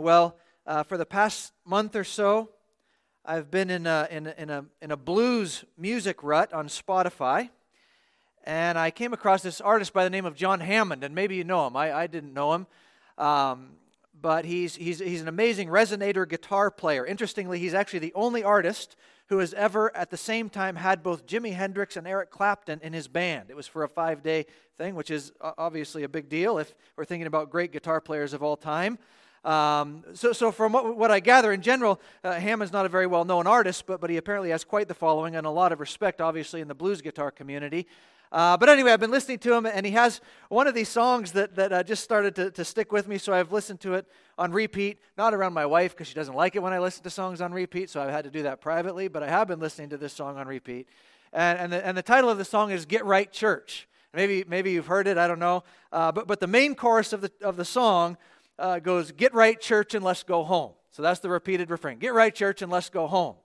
Well, uh, for the past month or so, I've been in a, in, a, in, a, in a blues music rut on Spotify. And I came across this artist by the name of John Hammond, and maybe you know him. I, I didn't know him. Um, but he's, he's, he's an amazing resonator guitar player. Interestingly, he's actually the only artist who has ever at the same time had both Jimi Hendrix and Eric Clapton in his band. It was for a five day thing, which is obviously a big deal if we're thinking about great guitar players of all time. Um, so, so, from what, what, I gather, in general, uh, Hammond's not a very well known artist, but, but he apparently has quite the following and a lot of respect, obviously, in the blues guitar community. Uh, but anyway, I've been listening to him, and he has one of these songs that, that uh, just started to, to stick with me, so I've listened to it on repeat, not around my wife because she doesn't like it when I listen to songs on repeat, so I've had to do that privately, but I have been listening to this song on repeat. And, and, the, and the title of the song is Get Right Church. Maybe, maybe you've heard it, I don't know. Uh, but, but the main chorus of the, of the song uh, goes, Get right, church, and let's go home. So that's the repeated refrain Get right, church, and let's go home.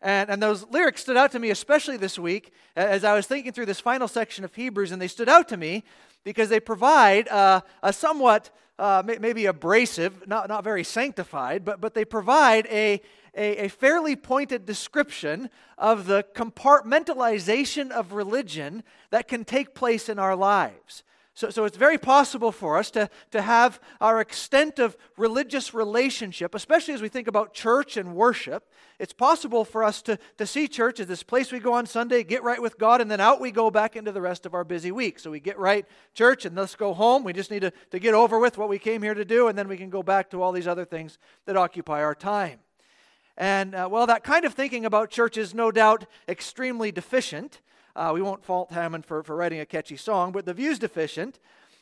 And, and those lyrics stood out to me, especially this week, as I was thinking through this final section of Hebrews, and they stood out to me because they provide uh, a somewhat, uh, maybe abrasive, not, not very sanctified, but, but they provide a, a, a fairly pointed description of the compartmentalization of religion that can take place in our lives. So, so it's very possible for us to, to have our extent of religious relationship, especially as we think about church and worship. It's possible for us to, to see church as this place we go on Sunday, get right with God, and then out we go back into the rest of our busy week. So we get right, church, and let's go home. We just need to, to get over with what we came here to do, and then we can go back to all these other things that occupy our time. And uh, well, that kind of thinking about church is no doubt extremely deficient. Uh, we won't fault Hammond for, for writing a catchy song, but the view's deficient.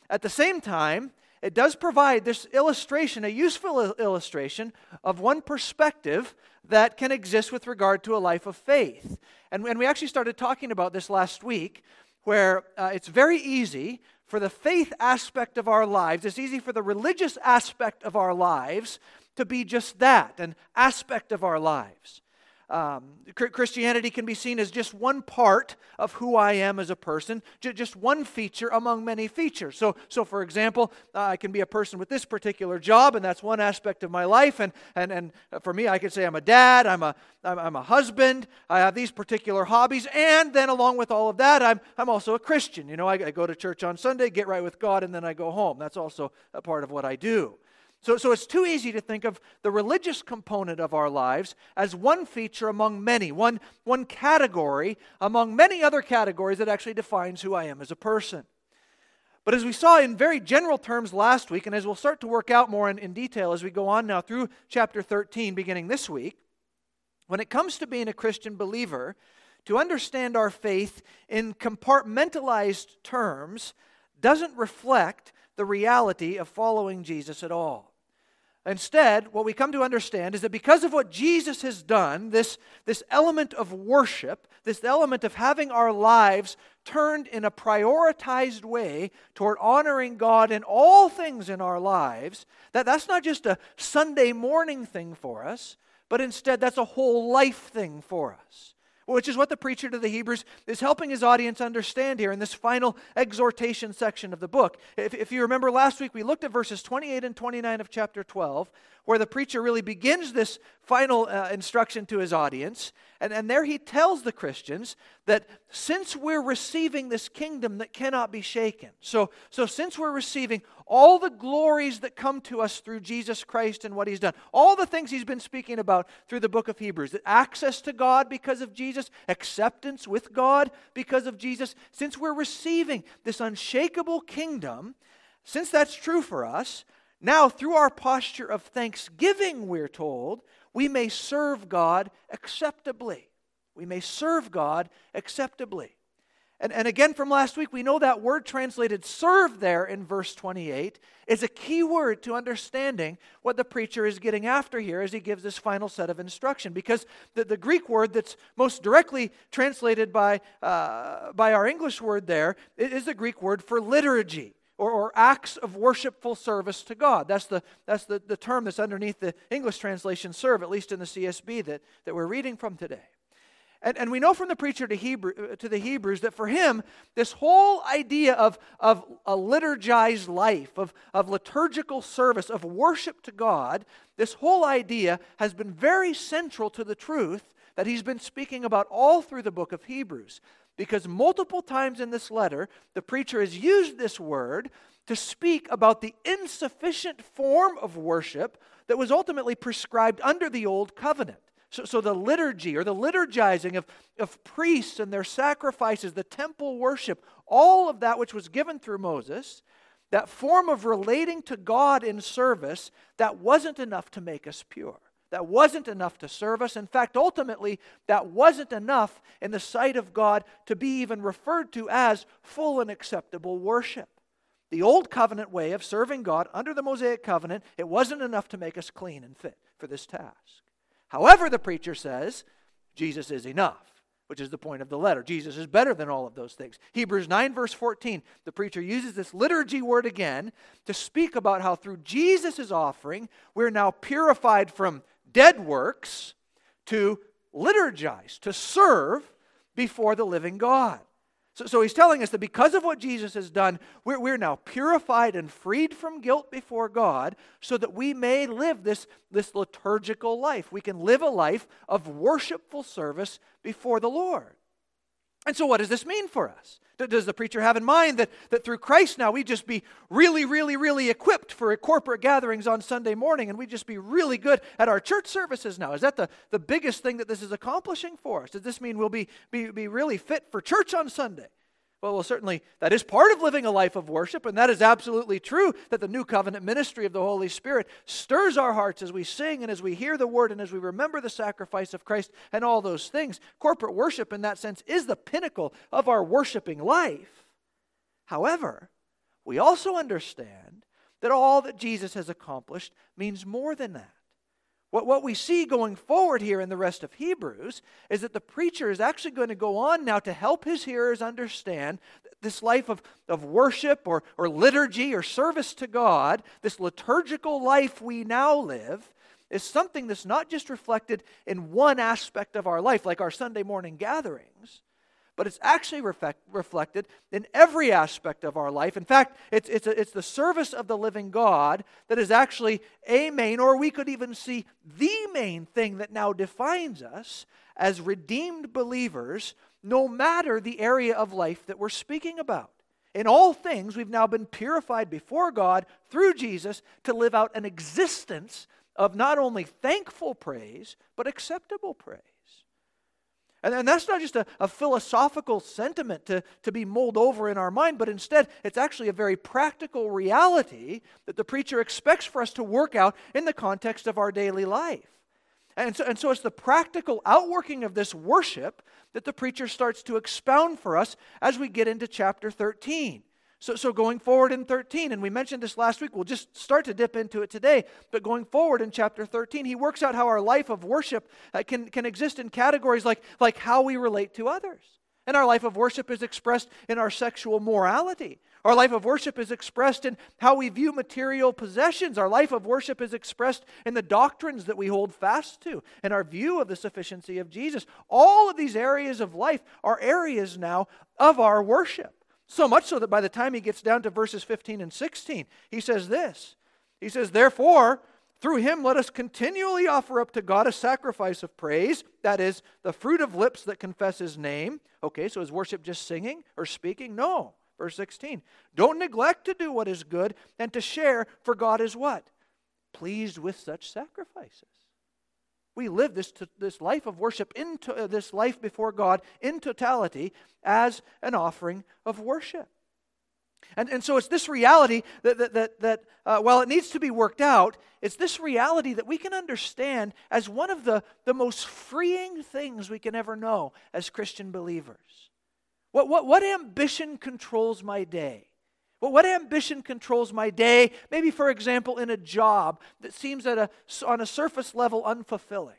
At the same time, it does provide this illustration, a useful illustration of one perspective that can exist with regard to a life of faith. And, and we actually started talking about this last week, where uh, it's very easy for the faith aspect of our lives, it's easy for the religious aspect of our lives to be just that, an aspect of our lives. Um, Christianity can be seen as just one part of who I am as a person, just one feature among many features. So, so for example, uh, I can be a person with this particular job, and that's one aspect of my life. And, and, and for me, I could say I'm a dad, I'm a, I'm, a husband, I have these particular hobbies, and then along with all of that, I'm, I'm also a Christian. You know, I, I go to church on Sunday, get right with God, and then I go home. That's also a part of what I do. So, so it's too easy to think of the religious component of our lives as one feature among many, one, one category among many other categories that actually defines who I am as a person. But as we saw in very general terms last week, and as we'll start to work out more in, in detail as we go on now through chapter 13, beginning this week, when it comes to being a Christian believer, to understand our faith in compartmentalized terms doesn't reflect the reality of following Jesus at all. Instead, what we come to understand is that because of what Jesus has done, this, this element of worship, this element of having our lives turned in a prioritized way toward honoring God in all things in our lives, that that's not just a Sunday morning thing for us, but instead that's a whole life thing for us which is what the preacher to the Hebrews is helping his audience understand here in this final exhortation section of the book. If, if, you remember last week, we looked at verses 28 and 29 of chapter 12, where the preacher really begins this final uh, instruction to his audience. And, and there he tells the Christians that since we're receiving this kingdom that cannot be shaken, so, so since we're receiving all the glories that come to us through Jesus Christ and what he's done, all the things he's been speaking about through the book of Hebrews access to God because of Jesus, acceptance with God because of Jesus, since we're receiving this unshakable kingdom, since that's true for us, now, through our posture of thanksgiving, we're told, we may serve God acceptably. We may serve God acceptably. And, and again, from last week, we know that word translated serve there in verse 28 is a key word to understanding what the preacher is getting after here as he gives this final set of instruction. Because the, the Greek word that's most directly translated by, uh, by our English word there is the Greek word for liturgy or, or acts of worshipful service to God. That's, the, that's the, the term that's underneath the English translation serve, at least in the CSB that, that we're reading from today. And, and we know from the preacher to, Hebrew, uh, to the Hebrews that for him, this whole idea of, of a liturgized life, of, of liturgical service, of worship to God, this whole idea has been very central to the truth that he's been speaking about all through the book of Hebrews. Because multiple times in this letter, the preacher has used this word to speak about the insufficient form of worship that was ultimately prescribed under the old covenant. So, so the liturgy or the liturgizing of, of priests and their sacrifices, the temple worship, all of that which was given through Moses, that form of relating to God in service, that wasn't enough to make us pure. That wasn't enough to serve us. In fact, ultimately, that wasn't enough in the sight of God to be even referred to as full and acceptable worship. The old covenant way of serving God under the Mosaic covenant, it wasn't enough to make us clean and fit for this task. However, the preacher says, Jesus is enough, which is the point of the letter. Jesus is better than all of those things. Hebrews 9, verse 14, the preacher uses this liturgy word again to speak about how through Jesus' offering, we're now purified from dead works to liturgize, to serve before the living God. So, so he's telling us that because of what Jesus has done, we're, we're now purified and freed from guilt before God so that we may live this, this liturgical life. We can live a life of worshipful service before the Lord. And so, what does this mean for us? Does the preacher have in mind that, that through Christ now we just be really, really, really equipped for corporate gatherings on Sunday morning and we just be really good at our church services now? Is that the, the biggest thing that this is accomplishing for us? Does this mean we'll be, be, be really fit for church on Sunday? Well, well, certainly that is part of living a life of worship, and that is absolutely true that the new covenant ministry of the Holy Spirit stirs our hearts as we sing and as we hear the word and as we remember the sacrifice of Christ and all those things. Corporate worship, in that sense, is the pinnacle of our worshiping life. However, we also understand that all that Jesus has accomplished means more than that. What, what we see going forward here in the rest of Hebrews is that the preacher is actually going to go on now to help his hearers understand this life of, of worship or, or liturgy or service to God, this liturgical life we now live, is something that's not just reflected in one aspect of our life, like our Sunday morning gatherings, but it's actually reflect, reflected in every aspect of our life. In fact, it's, it's, a, it's the service of the living God that is actually a main, or we could even see the main thing that now defines us as redeemed believers, no matter the area of life that we're speaking about. In all things, we've now been purified before God through Jesus to live out an existence of not only thankful praise, but acceptable praise. And, and that's not just a, a philosophical sentiment to, to be mulled over in our mind, but instead it's actually a very practical reality that the preacher expects for us to work out in the context of our daily life. And so, and so it's the practical outworking of this worship that the preacher starts to expound for us as we get into chapter 13. So, so going forward in 13, and we mentioned this last week, we'll just start to dip into it today. But going forward in chapter 13, he works out how our life of worship uh, can, can exist in categories like, like how we relate to others. And our life of worship is expressed in our sexual morality. Our life of worship is expressed in how we view material possessions. Our life of worship is expressed in the doctrines that we hold fast to and our view of the sufficiency of Jesus. All of these areas of life are areas now of our worship. So much so that by the time he gets down to verses 15 and 16, he says this He says, Therefore, through him let us continually offer up to God a sacrifice of praise, that is, the fruit of lips that confess his name. Okay, so is worship just singing or speaking? No. Verse 16. Don't neglect to do what is good and to share, for God is what? Pleased with such sacrifices. We live this, this life of worship, into uh, this life before God in totality as an offering of worship. And, and so it's this reality that, that, that, that uh, while it needs to be worked out, it's this reality that we can understand as one of the, the most freeing things we can ever know as Christian believers. What, what, what ambition controls my day? Well, what ambition controls my day? Maybe, for example, in a job that seems at a, on a surface level unfulfilling.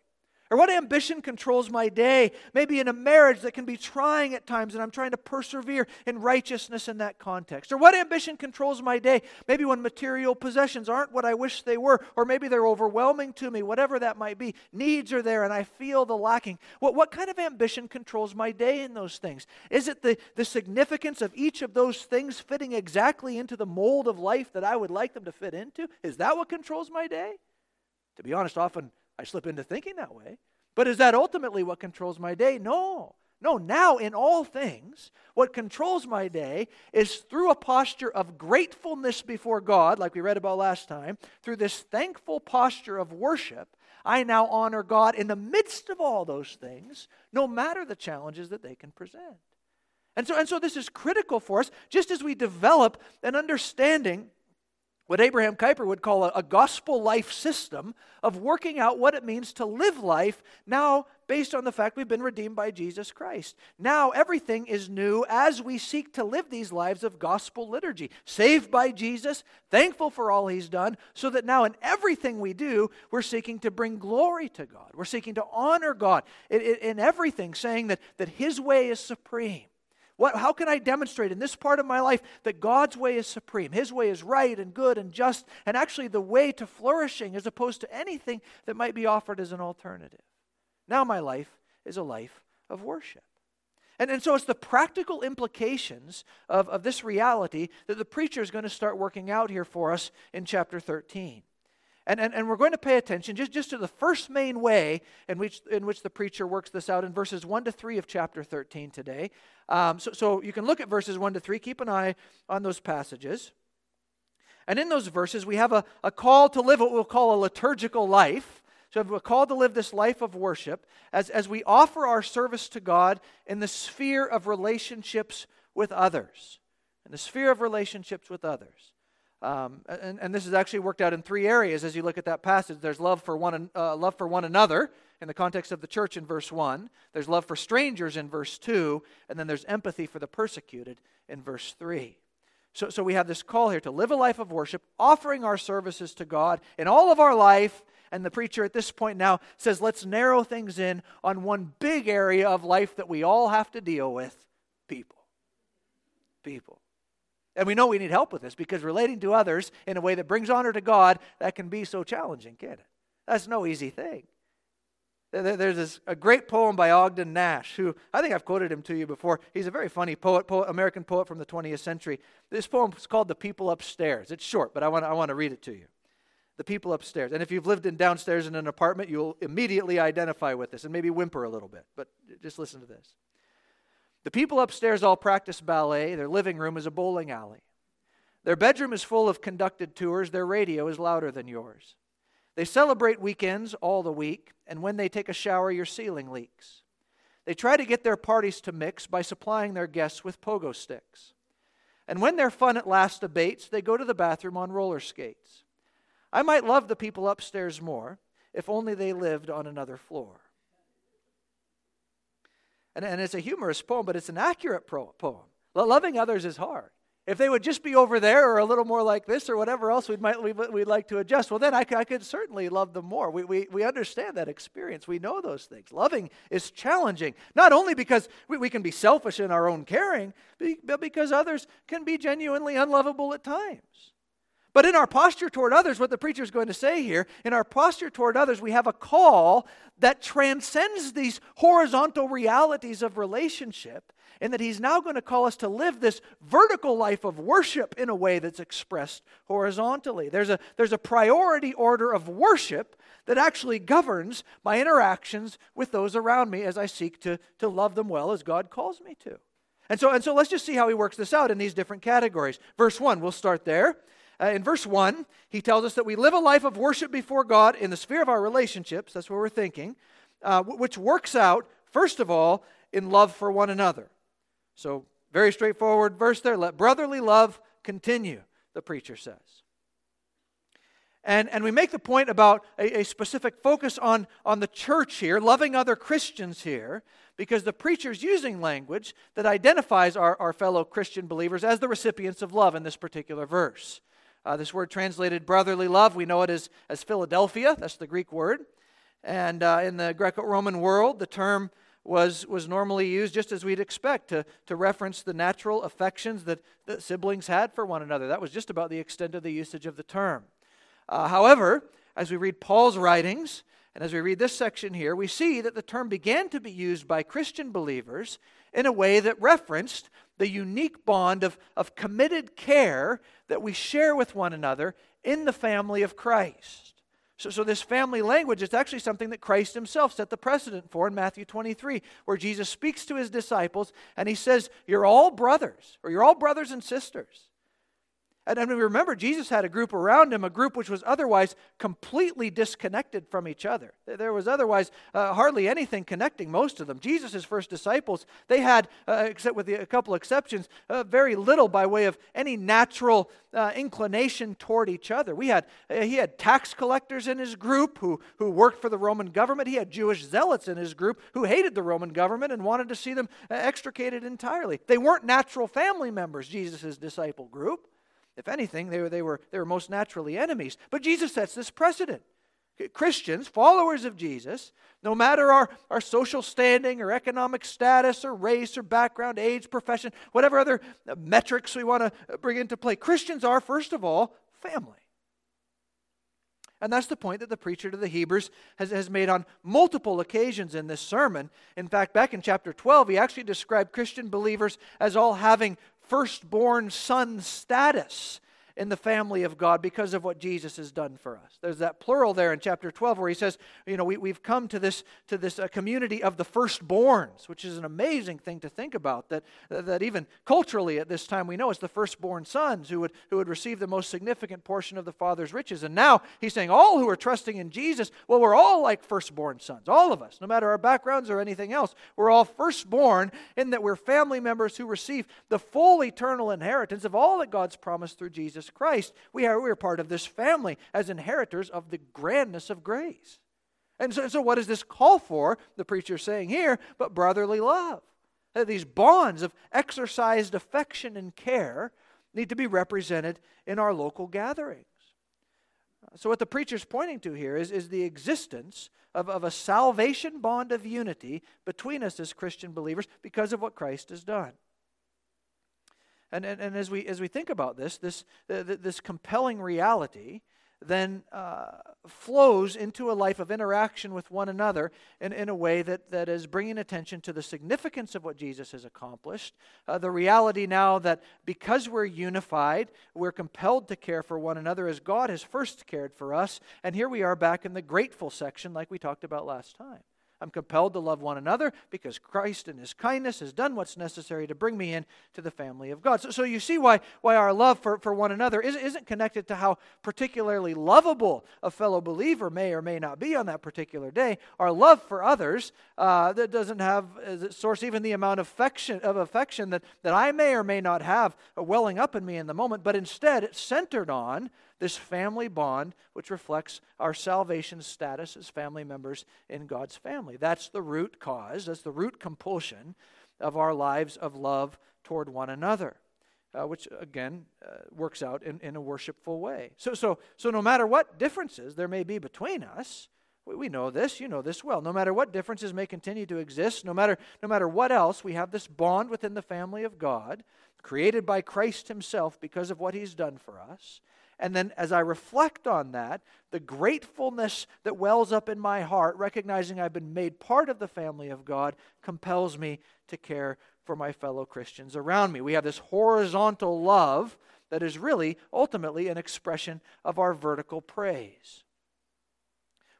Or what ambition controls my day? Maybe in a marriage that can be trying at times and I'm trying to persevere in righteousness in that context. Or what ambition controls my day? Maybe when material possessions aren't what I wish they were, or maybe they're overwhelming to me, whatever that might be. Needs are there and I feel the lacking. What, what kind of ambition controls my day in those things? Is it the, the significance of each of those things fitting exactly into the mold of life that I would like them to fit into? Is that what controls my day? To be honest, often I slip into thinking that way. But is that ultimately what controls my day? No. No, now in all things, what controls my day is through a posture of gratefulness before God, like we read about last time, through this thankful posture of worship, I now honor God in the midst of all those things, no matter the challenges that they can present. And so, and so this is critical for us, just as we develop an understanding what Abraham Kuyper would call a, a, gospel life system of working out what it means to live life now based on the fact we've been redeemed by Jesus Christ. Now everything is new as we seek to live these lives of gospel liturgy, saved by Jesus, thankful for all he's done, so that now in everything we do, we're seeking to bring glory to God. We're seeking to honor God in, in, in everything, saying that, that his way is supreme. What, how can I demonstrate in this part of my life that God's way is supreme? His way is right and good and just, and actually the way to flourishing as opposed to anything that might be offered as an alternative. Now my life is a life of worship. And, and so it's the practical implications of, of this reality that the preacher is going to start working out here for us in chapter 13. And, and, and we're going to pay attention just, just to the first main way in which, in which the preacher works this out in verses 1 to 3 of chapter 13 today. Um, so, so you can look at verses 1 to 3, keep an eye on those passages. And in those verses, we have a, a call to live what we'll call a liturgical life. So we're called to live this life of worship as, as we offer our service to God in the sphere of relationships with others. In the sphere of relationships with others. Um, and, and, this is actually worked out in three areas as you look at that passage. There's love for one, uh, love for one another in the context of the church in verse 1. There's love for strangers in verse 2. And then there's empathy for the persecuted in verse 3. So, so we have this call here to live a life of worship, offering our services to God in all of our life. And the preacher at this point now says, let's narrow things in on one big area of life that we all have to deal with people. People. And we know we need help with this because relating to others in a way that brings honor to God, that can be so challenging, can't it? That's no easy thing. There's this, a great poem by Ogden Nash, who I think I've quoted him to you before. He's a very funny poet, poet American poet from the 20th century. This poem is called The People Upstairs. It's short, but I want, I want to read it to you. The People Upstairs. And if you've lived in downstairs in an apartment, you'll immediately identify with this and maybe whimper a little bit. But just listen to this. The people upstairs all practice ballet. Their living room is a bowling alley. Their bedroom is full of conducted tours. Their radio is louder than yours. They celebrate weekends all the week, and when they take a shower, your ceiling leaks. They try to get their parties to mix by supplying their guests with pogo sticks. And when their fun at last abates, they go to the bathroom on roller skates. I might love the people upstairs more if only they lived on another floor. And, and it's a humorous poem, but it's an accurate pro- poem. Loving others is hard. If they would just be over there or a little more like this or whatever else we'd, might, we'd like to adjust, well, then I, I could certainly love them more. We, we, we understand that experience. We know those things. Loving is challenging, not only because we, we can be selfish in our own caring, but because others can be genuinely unlovable at times. But in our posture toward others, what the preacher is going to say here, in our posture toward others, we have a call that transcends these horizontal realities of relationship, and that he's now going to call us to live this vertical life of worship in a way that's expressed horizontally. There's a, there's a priority order of worship that actually governs my interactions with those around me as I seek to, to love them well as God calls me to. And so, and so let's just see how he works this out in these different categories. Verse 1, we'll start there. Uh, in verse 1, he tells us that we live a life of worship before God in the sphere of our relationships. That's what we're thinking, uh, which works out, first of all, in love for one another. So, very straightforward verse there. Let brotherly love continue, the preacher says. And, and we make the point about a, a specific focus on, on the church here, loving other Christians here, because the preacher's using language that identifies our, our fellow Christian believers as the recipients of love in this particular verse. Uh, this word translated brotherly love, we know it as, as Philadelphia. That's the Greek word. And uh, in the Greco Roman world, the term was, was normally used just as we'd expect to, to reference the natural affections that, that siblings had for one another. That was just about the extent of the usage of the term. Uh, however, as we read Paul's writings, and as we read this section here, we see that the term began to be used by Christian believers in a way that referenced the unique bond of, of committed care that we share with one another in the family of Christ. So, so, this family language is actually something that Christ himself set the precedent for in Matthew 23, where Jesus speaks to his disciples and he says, You're all brothers, or you're all brothers and sisters. And I mean, remember, Jesus had a group around him, a group which was otherwise completely disconnected from each other. There was otherwise uh, hardly anything connecting most of them. Jesus' first disciples, they had, uh, except with the, a couple exceptions, uh, very little by way of any natural uh, inclination toward each other. We had, uh, he had tax collectors in his group who, who worked for the Roman government. He had Jewish zealots in his group who hated the Roman government and wanted to see them uh, extricated entirely. They weren't natural family members, Jesus' disciple group. If anything, they were, they, were, they were most naturally enemies. But Jesus sets this precedent. Christians, followers of Jesus, no matter our, our social standing or economic status or race or background, age, profession, whatever other uh, metrics we want to uh, bring into play, Christians are, first of all, family. And that's the point that the preacher to the Hebrews has, has made on multiple occasions in this sermon. In fact, back in chapter 12, he actually described Christian believers as all having firstborn son status in the family of God because of what Jesus has done for us. There's that plural there in chapter 12 where he says, you know, we, we've come to this, to this uh, community of the firstborns, which is an amazing thing to think about, that, that even culturally at this time we know it's the firstborn sons who would, who would receive the most significant portion of the Father's riches. And now he's saying all who are trusting in Jesus, well, we're all like firstborn sons, all of us, no matter our backgrounds or anything else. We're all firstborn in that we're family members who receive the full eternal inheritance of all that God's promised through Jesus Christ, we are, we are part of this family as inheritors of the grandness of grace. And so, so what does this call for? The preacher saying here, but brotherly love. These bonds of exercised affection and care need to be represented in our local gatherings. So, what the preacher's pointing to here is, is the existence of, of a salvation bond of unity between us as Christian believers because of what Christ has done. And, and, and as, we, as we think about this, this, uh, this compelling reality then uh, flows into a life of interaction with one another in, in a way that, that is bringing attention to the significance of what Jesus has accomplished. Uh, the reality now that because we're unified, we're compelled to care for one another as God has first cared for us. And here we are back in the grateful section, like we talked about last time. I'm compelled to love one another because Christ in his kindness has done what's necessary to bring me in to the family of God. So, so you see why, why our love for, for one another isn't, isn't connected to how particularly lovable a fellow believer may or may not be on that particular day. Our love for others uh, that doesn't have as source even the amount of affection, of affection that, that I may or may not have welling up in me in the moment, but instead it's centered on this family bond which reflects our salvation status as family members in God's family. That's the root cause, that's the root compulsion of our lives of love toward one another. Uh, which again uh, works out in, in a worshipful way. So, so, so no matter what differences there may be between us, we, we know this, you know this well. No matter what differences may continue to exist, no matter, no matter what else, we have this bond within the family of God, created by Christ Himself because of what He's done for us. And then as I reflect on that, the gratefulness that wells up in my heart, recognizing I've been made part of the family of God, compels me to care for my fellow Christians around me. We have this horizontal love that is really ultimately an expression of our vertical praise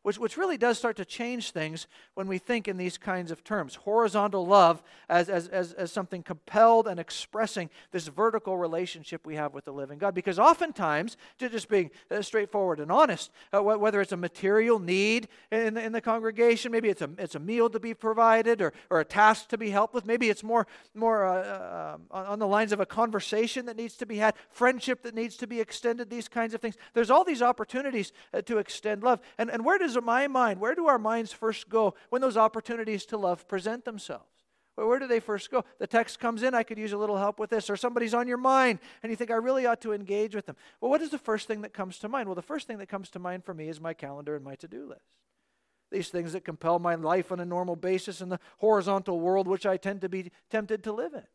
which, which really does start to change things when we think in these kinds of terms. Horizontal love as, as, as, as something compelled and expressing this vertical relationship we have with the living God. Because oftentimes, just being uh, straightforward and honest, uh, whether it's a material need in the, in the congregation, maybe it's a, it's a meal to be provided or, or a task to be helped with, maybe it's more, more uh, uh, on the lines of a conversation that needs to be had, friendship that needs to be extended, these kinds of things. There's all these opportunities uh, to extend love. And, and where does my mind, where do our minds first go when those opportunities to love present themselves? where do they first go? The text comes in, I could use a little help with this, or somebody's on your mind, and you think, I really ought to engage with them. Well, what is the first thing that comes to mind? Well, the first thing that comes to mind for me is my calendar and my to do list. these things that compel my life on a normal basis in the horizontal world which I tend to be tempted to live in.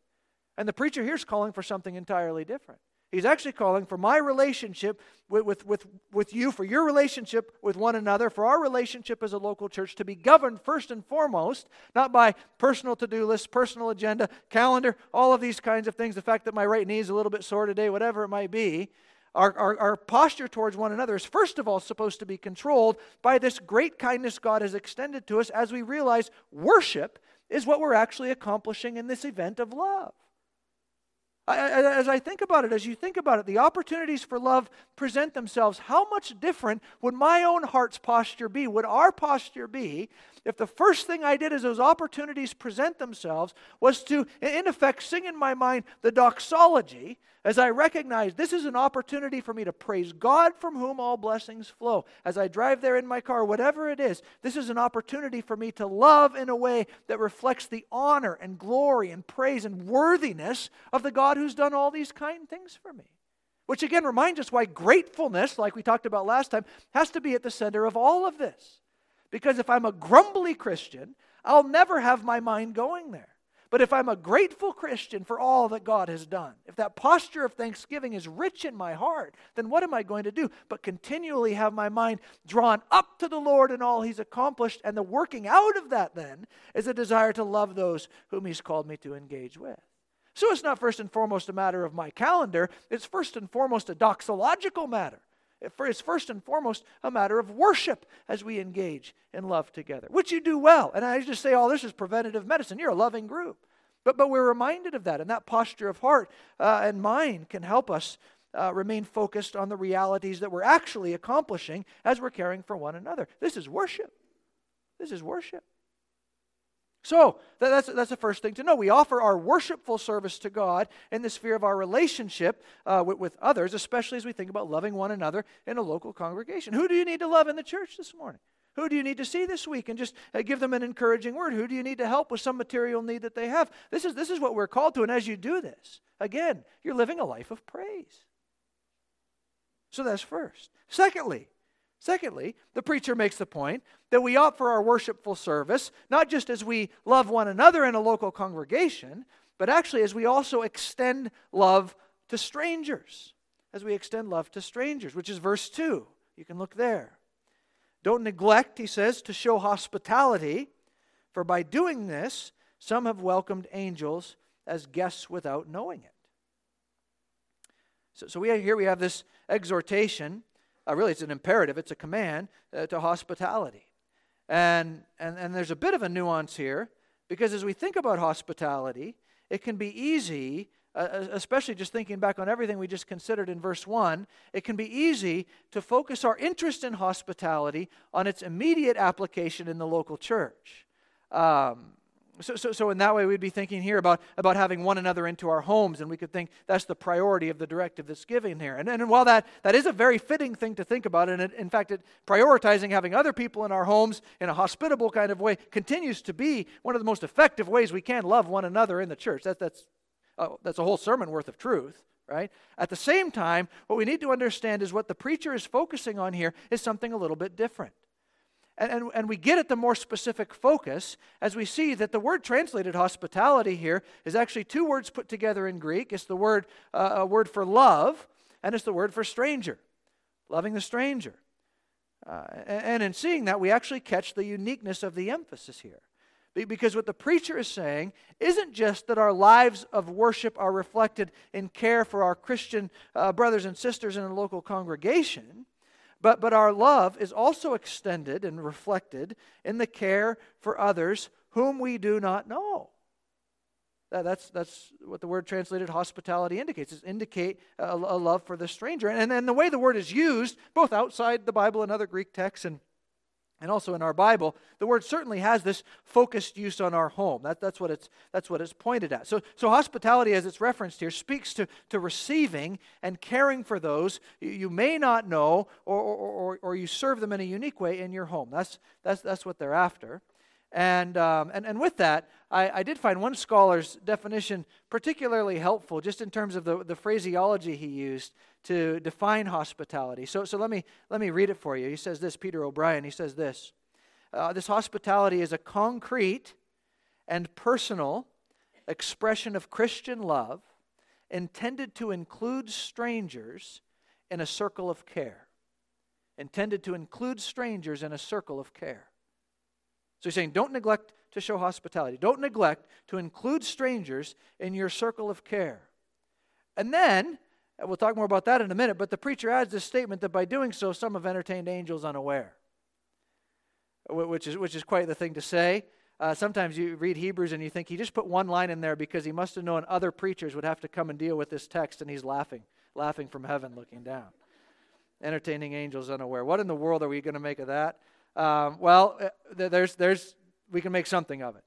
And the preacher here is calling for something entirely different. He's actually calling for my relationship with, with, with, with you, for your relationship with one another, for our relationship as a local church to be governed first and foremost, not by personal to do lists, personal agenda, calendar, all of these kinds of things, the fact that my right knee is a little bit sore today, whatever it might be. Our, our, our, posture towards one another is first of all supposed to be controlled by this great kindness God has extended to us as we realize worship is what we're actually accomplishing in this event of love. As I think about it, as you think about it, the opportunities for love present themselves. How much different would my own heart's posture be? Would our posture be if the first thing I did as those opportunities present themselves was to, in effect, sing in my mind the doxology as I recognize this is an opportunity for me to praise God from whom all blessings flow. As I drive there in my car, whatever it is, this is an opportunity for me to love in a way that reflects the honor and glory and praise and worthiness of the God who's done all these kind things for me. Which again reminds us why gratefulness, like we talked about last time, has to be at the center of all of this. Because if I'm a grumbly Christian, I'll never have my mind going there. But if I'm a grateful Christian for all that God has done, if that posture of thanksgiving is rich in my heart, then what am I going to do? But continually have my mind drawn up to the Lord and all He's accomplished. And the working out of that then is a desire to love those whom He's called me to engage with. So it's not first and foremost a matter of my calendar, it's first and foremost a doxological matter. It's first and foremost a matter of worship as we engage in love together, which you do well. And I just say, oh, this is preventative medicine. You're a loving group. But, but we're reminded of that, and that posture of heart uh, and mind can help us uh, remain focused on the realities that we're actually accomplishing as we're caring for one another. This is worship. This is worship. So that's, that's the first thing to know. We offer our worshipful service to God in the sphere of our relationship uh, with, with others, especially as we think about loving one another in a local congregation. Who do you need to love in the church this morning? Who do you need to see this week and just uh, give them an encouraging word? Who do you need to help with some material need that they have? This is, this is what we're called to. And as you do this, again, you're living a life of praise. So that's first. Secondly, Secondly, the preacher makes the point that we offer our worshipful service not just as we love one another in a local congregation, but actually as we also extend love to strangers. As we extend love to strangers, which is verse 2. You can look there. Don't neglect, he says, to show hospitality, for by doing this, some have welcomed angels as guests without knowing it. So, so we, here we have this exhortation uh, really, it's an imperative, it's a command uh, to hospitality. And, and, and there's a bit of a nuance here because as we think about hospitality, it can be easy, uh, uh especially just thinking back on everything we just considered in verse 1, it can be easy to focus our interest in hospitality on its immediate application in the local church. Um, so, so, so in that way, we'd be thinking here about, about having one another into our homes, and we could think that's the priority of the directive that's given here. And, and while that, that is a very fitting thing to think about, and it, in fact, it, prioritizing having other people in our homes in a hospitable kind of way continues to be one of the most effective ways we can love one another in the church. That, that's, oh, that's a whole sermon worth of truth, right? At the same time, what we need to understand is what the preacher is focusing on here is something a little bit different. And, and, and, we get at the more specific focus as we see that the word translated hospitality here is actually two words put together in Greek. It's the word, uh, a word for love, and it's the word for stranger, loving the stranger. Uh, and in seeing that, we actually catch the uniqueness of the emphasis here. Because what the preacher is saying isn't just that our lives of worship are reflected in care for our Christian uh, brothers and sisters in a local congregation but, but our love is also extended and reflected in the care for others whom we do not know. That's, that's what the word translated hospitality indicates. It's indicate a, a love for the stranger. And, and the way the word is used, both outside the Bible and other Greek texts and and also in our Bible, the word certainly has this focused use on our home. That, that's, what it's, that's what it's pointed at. So, so hospitality, as it's referenced here, speaks to, to receiving and caring for those you may not know or, or, or, or you serve them in a unique way in your home. That's, that's, that's what they're after. And, um, and, and with that, I, I did find one scholar's definition particularly helpful, just in terms of the, the phraseology he used to define hospitality. So, so let, me, let me read it for you. He says this, Peter O'Brien, he says this uh, this hospitality is a concrete and personal expression of Christian love intended to include strangers in a circle of care. Intended to include strangers in a circle of care. So he's saying, don't neglect to show hospitality. Don't neglect to include strangers in your circle of care. And then, we'll talk more about that in a minute, but the preacher adds this statement that by doing so, some have entertained angels unaware, which is, which is quite the thing to say. Uh, sometimes you read Hebrews and you think he just put one line in there because he must have known other preachers would have to come and deal with this text, and he's laughing, laughing from heaven, looking down. Entertaining angels unaware. What in the world are we going to make of that? Um, well, uh, there's, there's, we can make something of it.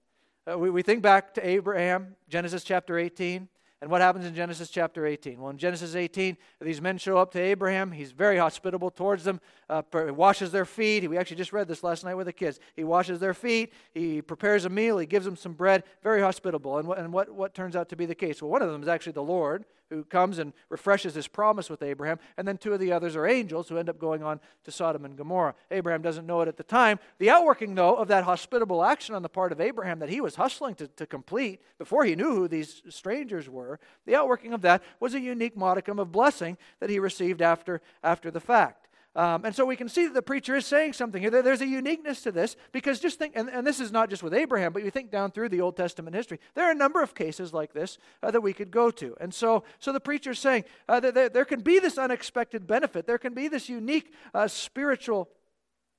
Uh, we, we think back to Abraham, Genesis chapter 18. And what happens in Genesis chapter 18? Well, in Genesis 18, these men show up to Abraham. He's very hospitable towards them, uh, washes their feet. We actually just read this last night with the kids. He washes their feet. He prepares a meal. He gives them some bread. Very hospitable. And, what, and what, what turns out to be the case? Well, one of them is actually the Lord, who comes and refreshes his promise with Abraham, and then two of the others are angels who end up going on to Sodom and Gomorrah. Abraham doesn't know it at the time. The outworking, though, of that hospitable action on the part of Abraham that he was hustling to, to complete before he knew who these strangers were, the outworking of that was a unique modicum of blessing that he received after, after the fact. Um, and so we can see that the preacher is saying something here. There's a uniqueness to this because just think, and, and, this is not just with Abraham, but you think down through the Old Testament history, there are a number of cases like this uh, that we could go to. And so, so the preacher is saying uh, that there, there, can be this unexpected benefit, there can be this unique uh, spiritual,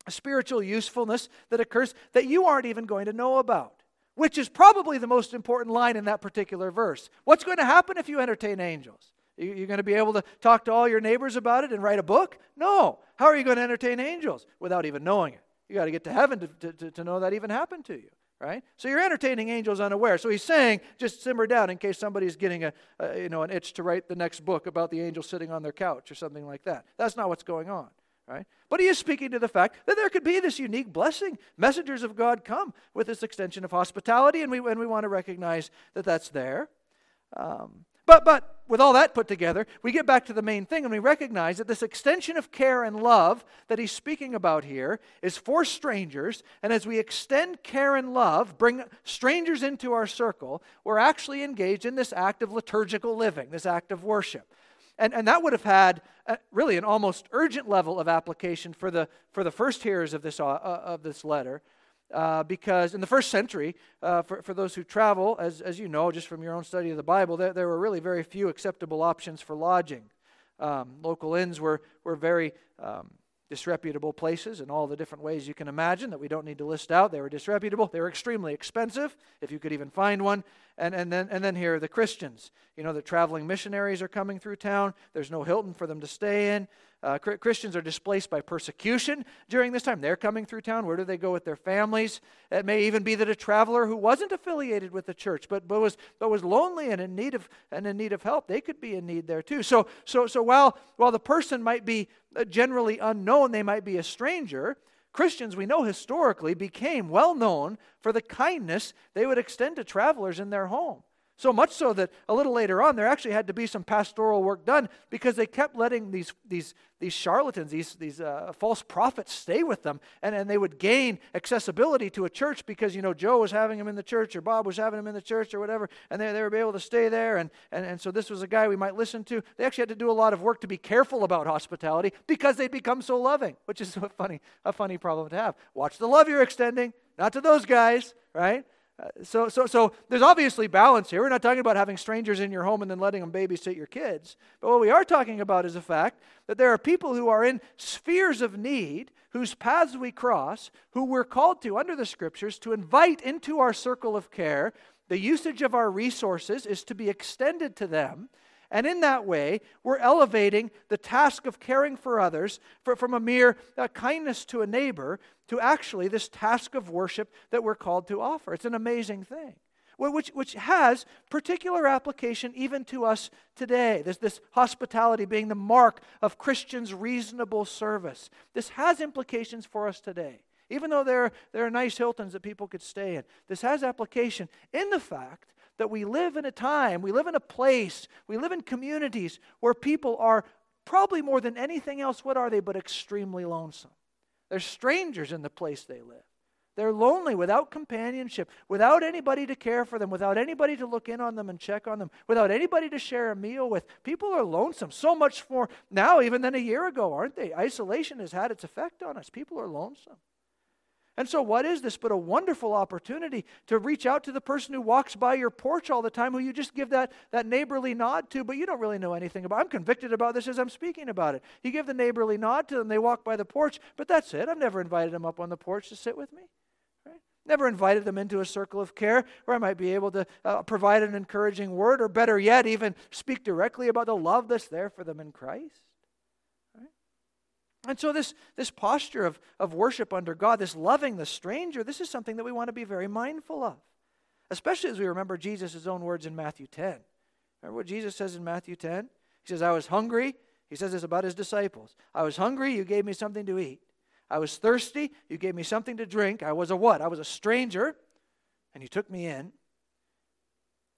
spiritual usefulness that occurs that you aren't even going to know about. Which is probably the most important line in that particular verse. What's going to happen if you entertain angels? You're going to be able to talk to all your neighbors about it and write a book? No. How are you going to entertain angels without even knowing it? You got to get to heaven to, to, to know that even happened to you, right? So you're entertaining angels unaware. So he's saying, just simmer down in case somebody's getting a, a you know an itch to write the next book about the angel sitting on their couch or something like that. That's not what's going on. Right? But he is speaking to the fact that there could be this unique blessing. Messengers of God come with this extension of hospitality, and we, and we want to recognize that that's there. Um, but, but with all that put together, we get back to the main thing and we recognize that this extension of care and love that he's speaking about here is for strangers. And as we extend care and love, bring strangers into our circle, we're actually engaged in this act of liturgical living, this act of worship. And, and that would have had a, really an almost urgent level of application for the, for the first hearers of this, uh, of this letter uh, because in the first century, uh, for, for those who travel, as, as you know, just from your own study of the Bible, there, there were really very few acceptable options for lodging. Um, local inns were, were very um, disreputable places in all the different ways you can imagine that we don't need to list out. They were disreputable. They were extremely expensive, if you could even find one. And, and, then, and then here are the Christians. You know, the traveling missionaries are coming through town. There's no Hilton for them to stay in. Uh, Christians are displaced by persecution during this time. They're coming through town. Where do they go with their families? It may even be that a traveler who wasn't affiliated with the church, but, but, was, but was lonely and in, need of, and in need of help, they could be in need there too. So, so, so while, while the person might be uh, generally unknown, they might be a stranger, Christians, we know historically, became well known for the kindness they would extend to travelers in their home. So much so that a little later on, there actually had to be some pastoral work done because they kept letting these, these, these charlatans, these, these uh, false prophets, stay with them. And, and they would gain accessibility to a church because, you know, Joe was having him in the church or Bob was having him in the church or whatever. And they, they would be able to stay there. And, and, and so this was a guy we might listen to. They actually had to do a lot of work to be careful about hospitality because they'd become so loving, which is a funny, a funny problem to have. Watch the love you're extending, not to those guys, right? So, so, so there's obviously balance here. We're not talking about having strangers in your home and then letting them babysit your kids. But what we are talking about is the fact that there are people who are in spheres of need, whose paths we cross, who we're called to, under the scriptures, to invite into our circle of care. The usage of our resources is to be extended to them. And in that way, we're elevating the task of caring for others from a mere uh, kindness to a neighbor to actually this task of worship that we're called to offer. It's an amazing thing, which, which has particular application even to us today. This, this hospitality being the mark of Christians' reasonable service. This has implications for us today. Even though there, there are nice Hiltons that people could stay in, this has application in the fact that we live in a time, we live in a place, we live in communities where people are probably more than anything else, what are they but extremely lonesome? They're strangers in the place they live. They're lonely without companionship, without anybody to care for them, without anybody to look in on them and check on them, without anybody to share a meal with. People are lonesome so much more now even than a year ago, aren't they? Isolation has had its effect on us. People are lonesome. And so, what is this but a wonderful opportunity to reach out to the person who walks by your porch all the time, who you just give that, that neighborly nod to, but you don't really know anything about? I'm convicted about this as I'm speaking about it. You give the neighborly nod to them, they walk by the porch, but that's it. I've never invited them up on the porch to sit with me. Right? Never invited them into a circle of care where I might be able to uh, provide an encouraging word, or better yet, even speak directly about the love that's there for them in Christ. And so, this, this posture of, of worship under God, this loving the stranger, this is something that we want to be very mindful of, especially as we remember Jesus' own words in Matthew 10. Remember what Jesus says in Matthew 10? He says, I was hungry. He says this about his disciples. I was hungry, you gave me something to eat. I was thirsty, you gave me something to drink. I was a what? I was a stranger, and you took me in.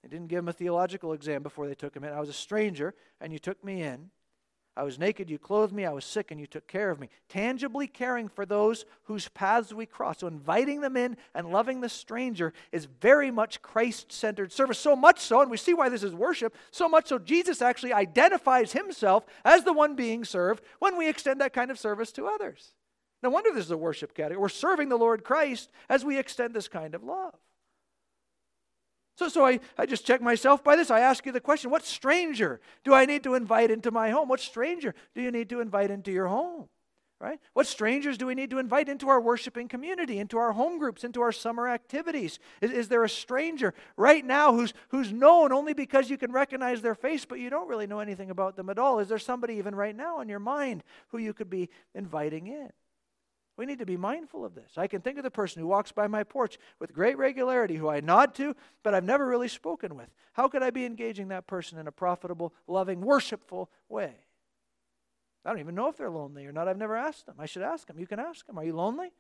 They didn't give him a theological exam before they took him in. I was a stranger, and you took me in. I was naked, you clothed me. I was sick, and you took care of me. Tangibly caring for those whose paths we cross. So, inviting them in and loving the stranger is very much Christ centered service. So much so, and we see why this is worship, so much so, Jesus actually identifies himself as the one being served when we extend that kind of service to others. No wonder this is a worship category. We're serving the Lord Christ as we extend this kind of love. So, so I, I just check myself by this. I ask you the question what stranger do I need to invite into my home? What stranger do you need to invite into your home? Right? What strangers do we need to invite into our worshiping community, into our home groups, into our summer activities? Is, is there a stranger right now who's, who's known only because you can recognize their face, but you don't really know anything about them at all? Is there somebody even right now in your mind who you could be inviting in? We need to be mindful of this. I can think of the person who walks by my porch with great regularity, who I nod to, but I've never really spoken with. How could I be engaging that person in a profitable, loving, worshipful way? I don't even know if they're lonely or not. I've never asked them. I should ask them. You can ask them. Are you lonely? Do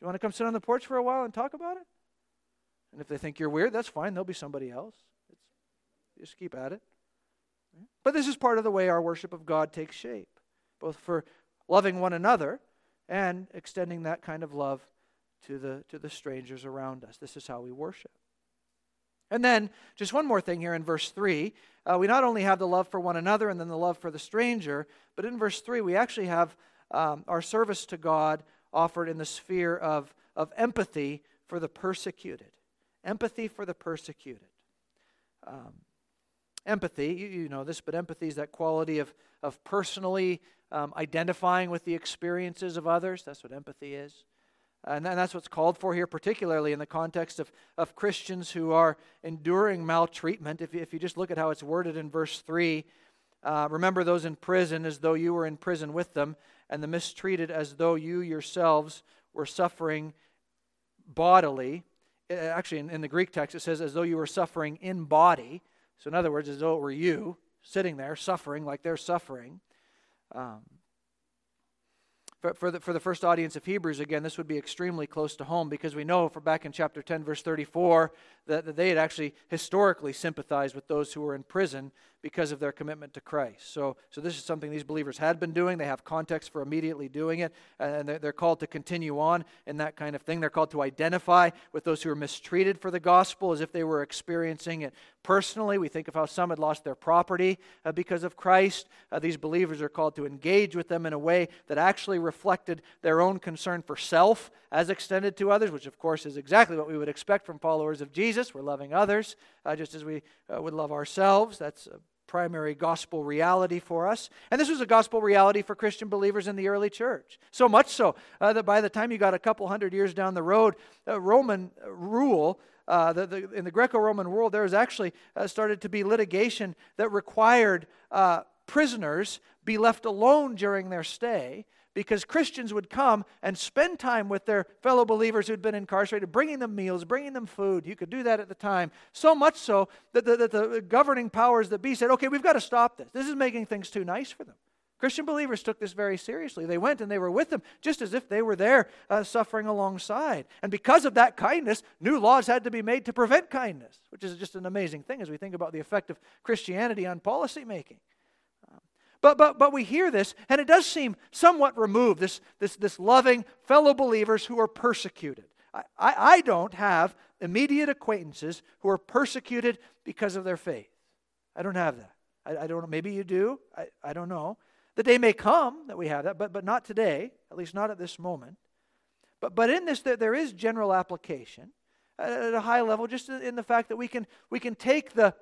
you want to come sit on the porch for a while and talk about it? And if they think you're weird, that's fine. There'll be somebody else. It's, just keep at it. But this is part of the way our worship of God takes shape, both for loving one another and extending that kind of love to the, to the strangers around us. This is how we worship. And then, just one more thing here in verse 3. Uh, we not only have the love for one another and then the love for the stranger, but in verse 3, we actually have um, our service to God offered in the sphere of, of empathy for the persecuted. Empathy for the persecuted. Um, empathy, you, you, know this, but empathy is that quality of, of personally um, identifying with the experiences of others. That's what empathy is. And that's what's called for here, particularly in the context of, of Christians who are enduring maltreatment. If you, if you just look at how it's worded in verse 3, uh, remember those in prison as though you were in prison with them, and the mistreated as though you yourselves were suffering bodily. Actually, in, in the Greek text, it says as though you were suffering in body. So, in other words, as though it were you sitting there suffering like they're suffering. Um, for, for, the, for the first audience of Hebrews, again, this would be extremely close to home because we know for back in chapter 10, verse 34, that, that they had actually historically sympathized with those who were in prison because of their commitment to Christ. So, so this is something these believers had been doing. They have context for immediately doing it, and they're, they're called to continue on in that kind of thing. They're called to identify with those who are mistreated for the gospel as if they were experiencing it personally. We think of how some had lost their property uh, because of Christ. Uh, these believers are called to engage with them in a way that actually reflected their own concern for self as extended to others, which of course is exactly what we would expect from followers of Jesus. We're loving others uh, just as we uh, would love ourselves. That's a primary gospel reality for us. And this was a gospel reality for Christian believers in the early church. So much so uh, that by the time you got a couple hundred years down the road, uh, Roman rule. Uh, the, the, in the Greco-Roman world, there was actually uh, started to be litigation that required uh, prisoners be left alone during their stay because Christians would come and spend time with their fellow believers who'd been incarcerated, bringing them meals, bringing them food. You could do that at the time. So much so that the, that the governing powers that be said, okay, we've got to stop this. This is making things too nice for them. Christian believers took this very seriously. They went and they were with them just as if they were there uh, suffering alongside. And because of that kindness, new laws had to be made to prevent kindness, which is just an amazing thing as we think about the effect of Christianity on policy making. But, but, but we hear this, and it does seem somewhat removed this, this, this loving fellow believers who are persecuted. I, I, I don't have immediate acquaintances who are persecuted because of their faith. I don't have that. I, I don't know. Maybe you do. I, I don't know. The day may come that we have that, but, but not today, at least not at this moment. But, but in this, there, there is general application uh, at a high level, just in the fact that we can, we can take the,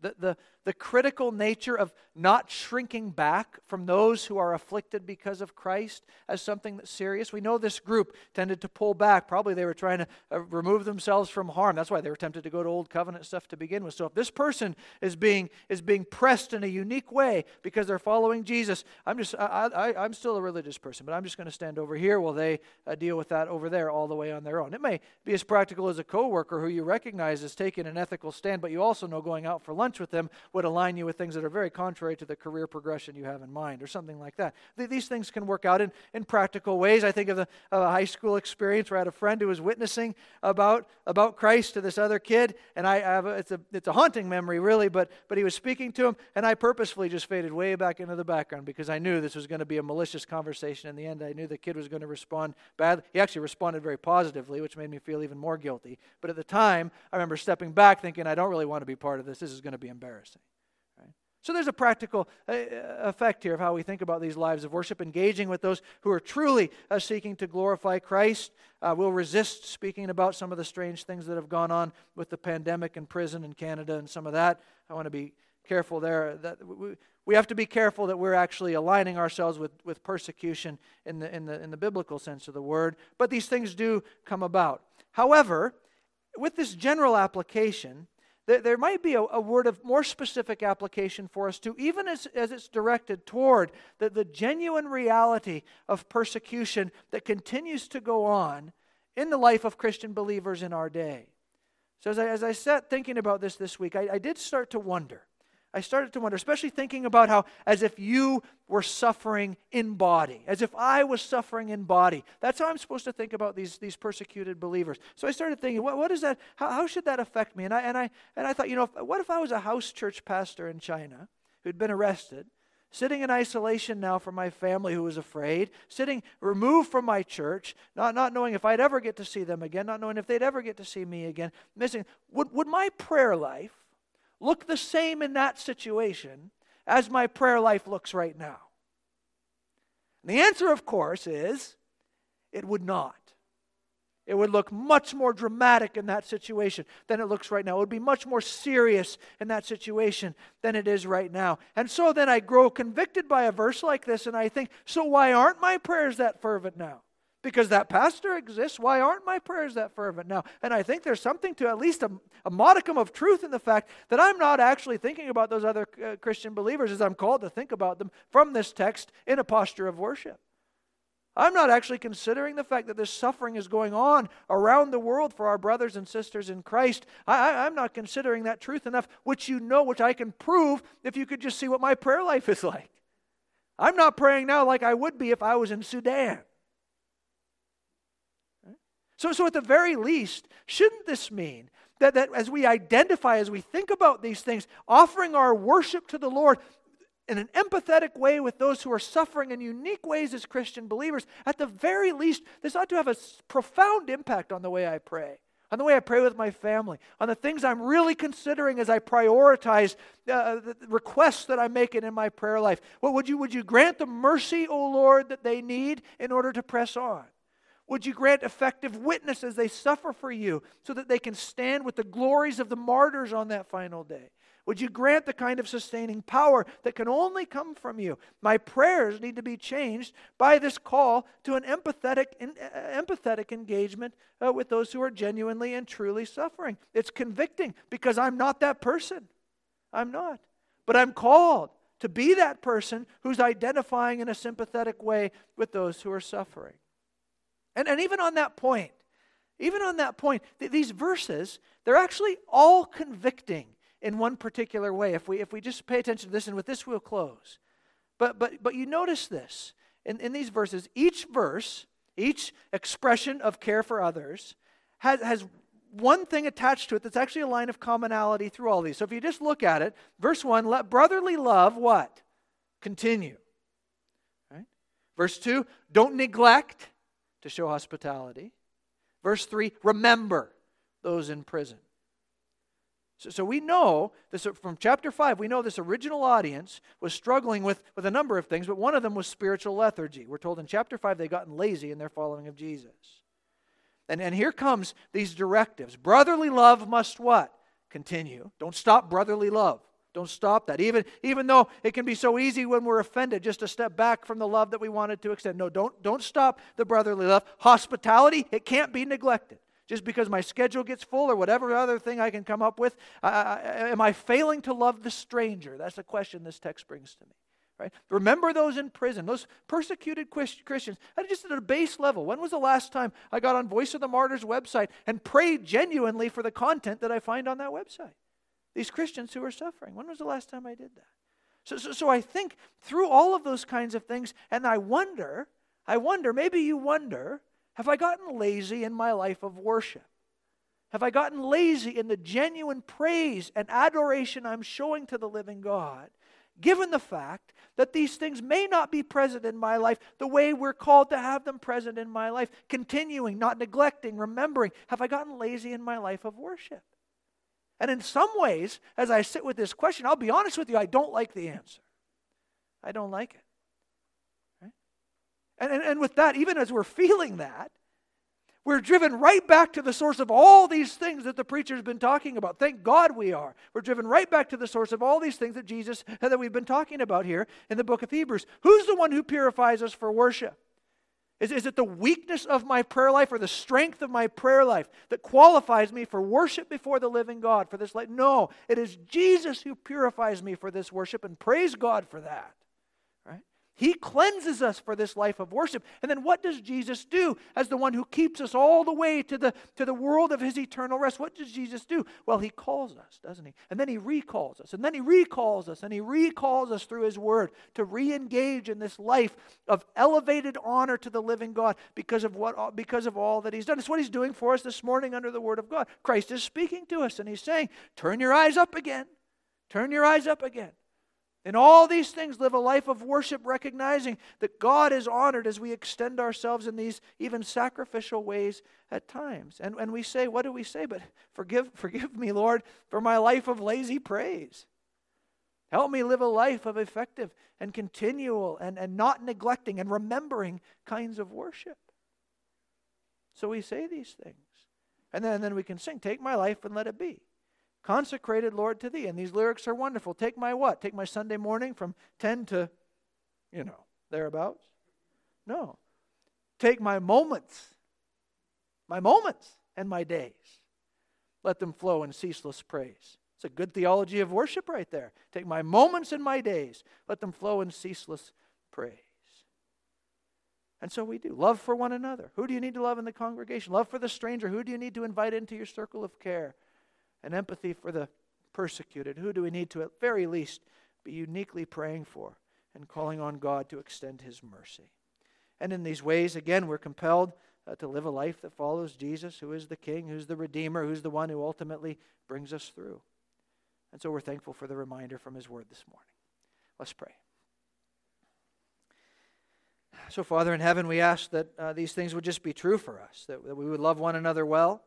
the, the, the critical nature of not shrinking back from those who are afflicted because of Christ as something that's serious. We know this group tended to pull back. Probably they were trying to uh, remove themselves from harm. That's why they were tempted to go to old covenant stuff to begin with. So if this person is being is being pressed in a unique way because they're following Jesus, I'm just I, I, I'm still a religious person, but I'm just going to stand over here while they uh, deal with that over there all the way on their own. It may be as practical as a coworker who you recognize as taking an ethical stand, but you also know going out for lunch with them would align you with things that are very contrary to the career progression you have in mind, or something like that. These things can work out in, in practical ways. I think of, the, of a high school experience where I had a friend who was witnessing about, about Christ to this other kid, and I have a, it's, a, it's a haunting memory, really, but, but he was speaking to him, and I purposefully just faded way back into the background because I knew this was going to be a malicious conversation. In the end, I knew the kid was going to respond badly. He actually responded very positively, which made me feel even more guilty. But at the time, I remember stepping back thinking, I don't really want to be part of this. This is going to be embarrassing. So there's a practical uh, effect here of how we think about these lives of worship, engaging with those who are truly uh, seeking to glorify Christ. Uh, we'll resist speaking about some of the strange things that have gone on with the pandemic and prison in Canada and some of that. I want to be careful there. That we, we have to be careful that we're actually aligning ourselves with, with persecution in the, in, the, in the biblical sense of the word. But these things do come about. However, with this general application, there might be a, a, word of more specific application for us too, even as, as it's directed toward the, the genuine reality of persecution that continues to go on in the life of Christian believers in our day. So, as I, as I sat thinking about this this week, I, I did start to wonder I started to wonder, especially thinking about how, as if you were suffering in body, as if I was suffering in body. That's how I'm supposed to think about these, these persecuted believers. So I started thinking, what, what is that? How, how should that affect me? And I, and, I, and I thought, you know, what if I was a house church pastor in China who'd been arrested, sitting in isolation now from my family who was afraid, sitting removed from my church, not, not knowing if I'd ever get to see them again, not knowing if they'd ever get to see me again, missing. Would, would my prayer life look the same in that situation as my prayer life looks right now? And the answer, of course, is it would not. It would look much more dramatic in that situation than it looks right now. It would be much more serious in that situation than it is right now. And so then I grow convicted by a verse like this and I think, so why aren't my prayers that fervent now? Because that pastor exists. Why aren't my prayers that fervent now? And I think there's something to at least a, a modicum of truth in the fact that I'm not actually thinking about those other uh, Christian believers as I'm called to think about them from this text in a posture of worship. I'm not actually considering the fact that this suffering is going on around the world for our brothers and sisters in Christ. I, am not considering that truth enough, which you know, which I can prove if you could just see what my prayer life is like. I'm not praying now like I would be if I was in Sudan. So, so at the very least, shouldn't this mean that, that as we identify, as we think about these things, offering our worship to the Lord in an empathetic way with those who are suffering in unique ways as Christian believers, at the very least, this ought to have a profound impact on the way I pray, on the way I pray with my family, on the things I'm really considering as I prioritize uh, the requests that I'm making in my prayer life. What would you would you grant the mercy, O Lord, that they need in order to press on? Would you grant effective witness as they suffer for you so that they can stand with the glories of the martyrs on that final day? Would you grant the kind of sustaining power that can only come from you? My prayers need to be changed by this call to an empathetic, uh, empathetic engagement uh, with those who are genuinely and truly suffering. It's convicting because I'm not that person. I'm not. But I'm called to be that person who's identifying in a sympathetic way with those who are suffering. And, and even on that point, even on that point, th- these verses, they're actually all convicting in one particular way. If we, if we just pay attention to this, and with this we'll close. But, but, but you notice this in, in these verses, each verse, each expression of care for others, has, has one thing attached to it that's actually a line of commonality through all these. So if you just look at it, verse 1, let brotherly love what? Continue. Right? Verse 2, don't neglect to show hospitality. Verse 3 Remember those in prison. So, so we know this from chapter 5, we know this original audience was struggling with, with a number of things, but one of them was spiritual lethargy. We're told in chapter 5 they've gotten lazy in their following of Jesus. And, and here comes these directives. Brotherly love must what? Continue. Don't stop brotherly love. Don't stop that. Even, even though it can be so easy when we're offended just to step back from the love that we wanted to extend. No, don't, don't stop the brotherly love. Hospitality, it can't be neglected just because my schedule gets full or whatever other thing I can come up with? am I failing to love the stranger? That's the question this text brings to me. Right? Remember those in prison, those persecuted Christians, just at a base level. When was the last time I got on Voice of the Martyrs website and prayed genuinely for the content that I find on that website? These Christians who are suffering. When was the last time I did that? So, so, so I think through all of those kinds of things, and I wonder, I wonder, maybe you wonder, have I gotten lazy in my life of worship? Have I gotten lazy in the genuine praise and adoration I'm showing to the living God, given the fact that these things may not be present in my life the way we're called to have them present in my life? Continuing, not neglecting, remembering. Have I gotten lazy in my life of worship? And in some ways, as I sit with this question, I'll be honest with you, I don't like the answer. I don't like it. And, and, and with that, even as we're feeling that, we're driven right back to the source of all these things that the preacher's been talking about. Thank God we are. We're driven right back to the source of all these things that Jesus that we've been talking about here in the book of Hebrews. Who's the one who purifies us for worship? Is, is it the weakness of my prayer life or the strength of my prayer life that qualifies me for worship before the living God for this life? No, it is Jesus who purifies me for this worship, and praise God for that. He cleanses us for this life of worship. And then what does Jesus do as the one who keeps us all the way to the, to the world of his eternal rest? What does Jesus do? Well, he calls us, doesn't he? And then he recalls us. And then he recalls us. And he recalls us through his word to re engage in this life of elevated honor to the living God because of, what, because of all that he's done. It's what he's doing for us this morning under the word of God. Christ is speaking to us and he's saying, Turn your eyes up again. Turn your eyes up again. In all these things, live a life of worship, recognizing that God is honored as we extend ourselves in these even sacrificial ways at times. And, and we say, what do we say? But forgive, forgive me, Lord, for my life of lazy praise. Help me live a life of effective and continual and, and not neglecting and remembering kinds of worship. So we say these things. And then, and then we can sing, Take my life and let it be. Consecrated, Lord, to thee. And these lyrics are wonderful. Take my what? Take my Sunday morning from 10 to, you know, thereabouts? No. Take my moments, my moments and my days. Let them flow in ceaseless praise. It's a good theology of worship right there. Take my moments and my days. Let them flow in ceaseless praise. And so we do. Love for one another. Who do you need to love in the congregation? Love for the stranger. Who do you need to invite into your circle of care? And empathy for the persecuted. Who do we need to, at very least, be uniquely praying for and calling on God to extend His mercy? And in these ways, again, we're compelled uh, to live a life that follows Jesus, who is the King, who's the Redeemer, who's the one who ultimately brings us through. And so we're thankful for the reminder from His Word this morning. Let's pray. So, Father in heaven, we ask that uh, these things would just be true for us, that, that we would love one another well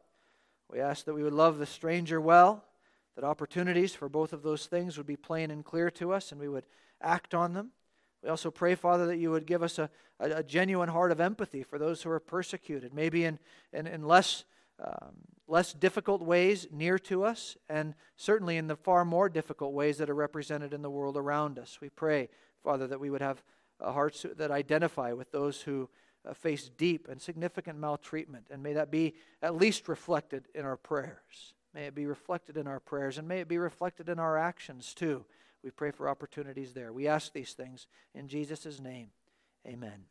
we ask that we would love the stranger well, that opportunities for both of those things would be plain and clear to us, and we would act on them. We also pray, Father, that you would give us a, a, a genuine heart of empathy for those who are persecuted, maybe in, in, in less, um, less difficult ways near to us, and certainly in the far more difficult ways that are represented in the world around us. We pray, Father, that we would have hearts that identify with those who uh, Uh, face deep and significant maltreatment. And may that be at least reflected in our prayers. May it be reflected in our prayers, and may it be reflected in our actions too. We pray for opportunities there. We ask these things in Jesus' name. Amen.